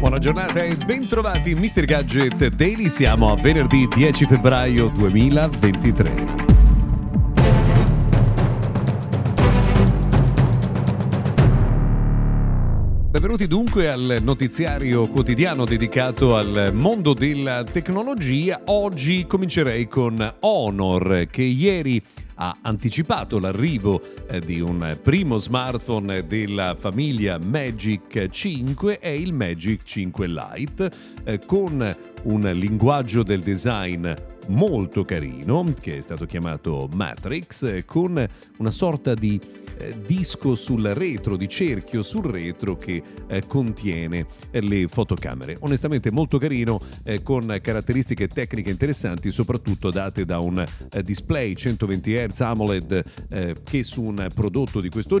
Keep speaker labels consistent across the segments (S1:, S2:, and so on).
S1: Buona giornata e bentrovati in Mr. Gadget Daily. Siamo a venerdì 10 febbraio 2023. Benvenuti dunque al notiziario quotidiano dedicato al mondo della tecnologia. Oggi comincerei con Honor che ieri ha anticipato l'arrivo eh, di un primo smartphone della famiglia Magic 5, è il Magic 5 Lite, eh, con un linguaggio del design molto carino che è stato chiamato Matrix, eh, con una sorta di disco sul retro, di cerchio sul retro che eh, contiene eh, le fotocamere. Onestamente molto carino, eh, con caratteristiche tecniche interessanti, soprattutto date da un eh, display 120 Hz AMOLED che su un prodotto di questo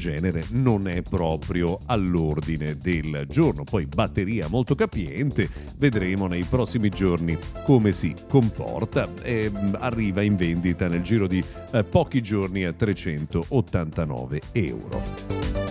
S1: Genere non è proprio all'ordine del giorno. Poi batteria molto capiente, vedremo nei prossimi giorni come si comporta. E mm, arriva in vendita nel giro di eh, pochi giorni a 389 euro.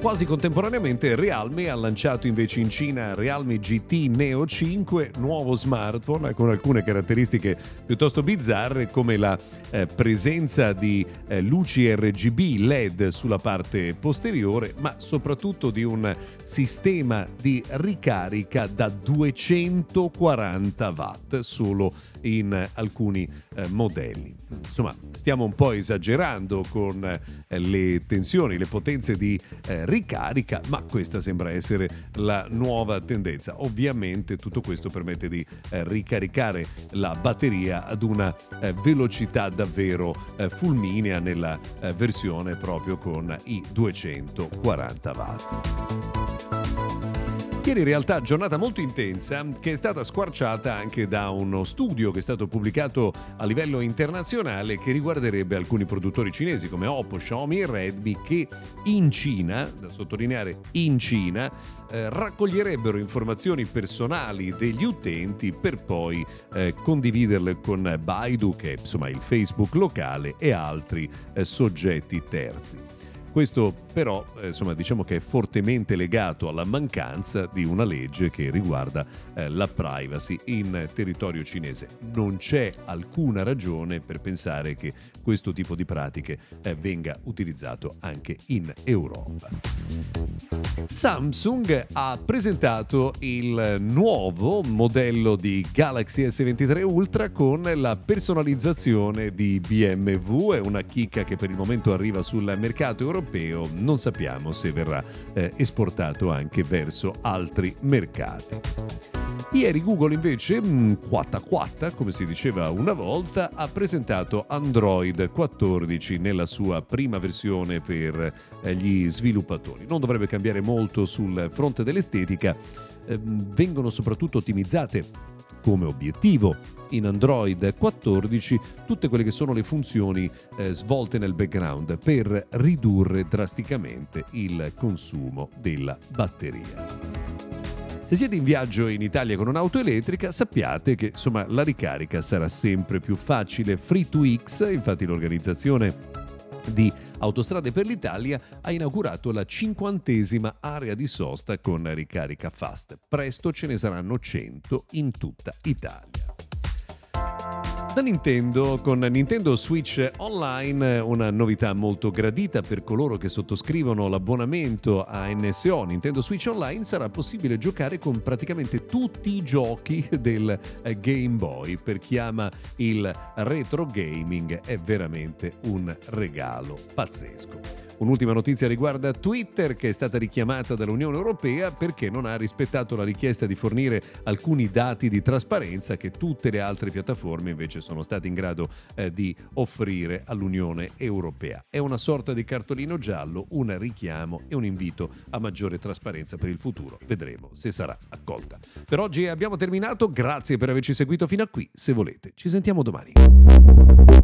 S1: Quasi contemporaneamente Realme ha lanciato invece in Cina Realme GT Neo 5, nuovo smartphone con alcune caratteristiche piuttosto bizzarre come la eh, presenza di eh, luci RGB LED sulla parte posteriore, ma soprattutto di un sistema di ricarica da 240 watt solo in alcuni eh, modelli. Insomma, stiamo un po' esagerando con eh, le tensioni, le potenze di eh, ricarica, ma questa sembra essere la nuova tendenza. Ovviamente tutto questo permette di eh, ricaricare la batteria ad una eh, velocità davvero eh, fulminea nella versione proprio con i 240 watt. Ieri in realtà giornata molto intensa che è stata squarciata anche da uno studio che è stato pubblicato a livello internazionale che riguarderebbe alcuni produttori cinesi come Oppo, Xiaomi e Redmi che in Cina, da sottolineare in Cina, eh, raccoglierebbero informazioni personali degli utenti per poi eh, condividerle con Baidu che è insomma il Facebook locale e altri eh, soggetti terzi. Questo però eh, insomma, diciamo che è fortemente legato alla mancanza di una legge che riguarda eh, la privacy in territorio cinese. Non c'è alcuna ragione per pensare che questo tipo di pratiche eh, venga utilizzato anche in Europa. Samsung ha presentato il nuovo modello di Galaxy S23 Ultra con la personalizzazione di BMW, è una chicca che per il momento arriva sul mercato europeo, non sappiamo se verrà eh, esportato anche verso altri mercati. Ieri Google invece, mm, quatta quatta, come si diceva una volta, ha presentato Android 14 nella sua prima versione per eh, gli sviluppatori. Non dovrebbe cambiare molto sul fronte dell'estetica, ehm, vengono soprattutto ottimizzate come obiettivo in Android 14 tutte quelle che sono le funzioni eh, svolte nel background per ridurre drasticamente il consumo della batteria. Se siete in viaggio in Italia con un'auto elettrica, sappiate che insomma, la ricarica sarà sempre più facile. Free2X, infatti l'organizzazione di Autostrade per l'Italia ha inaugurato la cinquantesima area di sosta con ricarica fast. Presto ce ne saranno 100 in tutta Italia. Da Nintendo, con Nintendo Switch Online, una novità molto gradita per coloro che sottoscrivono l'abbonamento a NSO Nintendo Switch Online, sarà possibile giocare con praticamente tutti i giochi del Game Boy. Per chi ama il retro gaming è veramente un regalo pazzesco. Un'ultima notizia riguarda Twitter che è stata richiamata dall'Unione Europea perché non ha rispettato la richiesta di fornire alcuni dati di trasparenza che tutte le altre piattaforme invece sono state in grado eh, di offrire all'Unione Europea. È una sorta di cartolino giallo, un richiamo e un invito a maggiore trasparenza per il futuro. Vedremo se sarà accolta. Per oggi abbiamo terminato, grazie per averci seguito fino a qui. Se volete, ci sentiamo domani.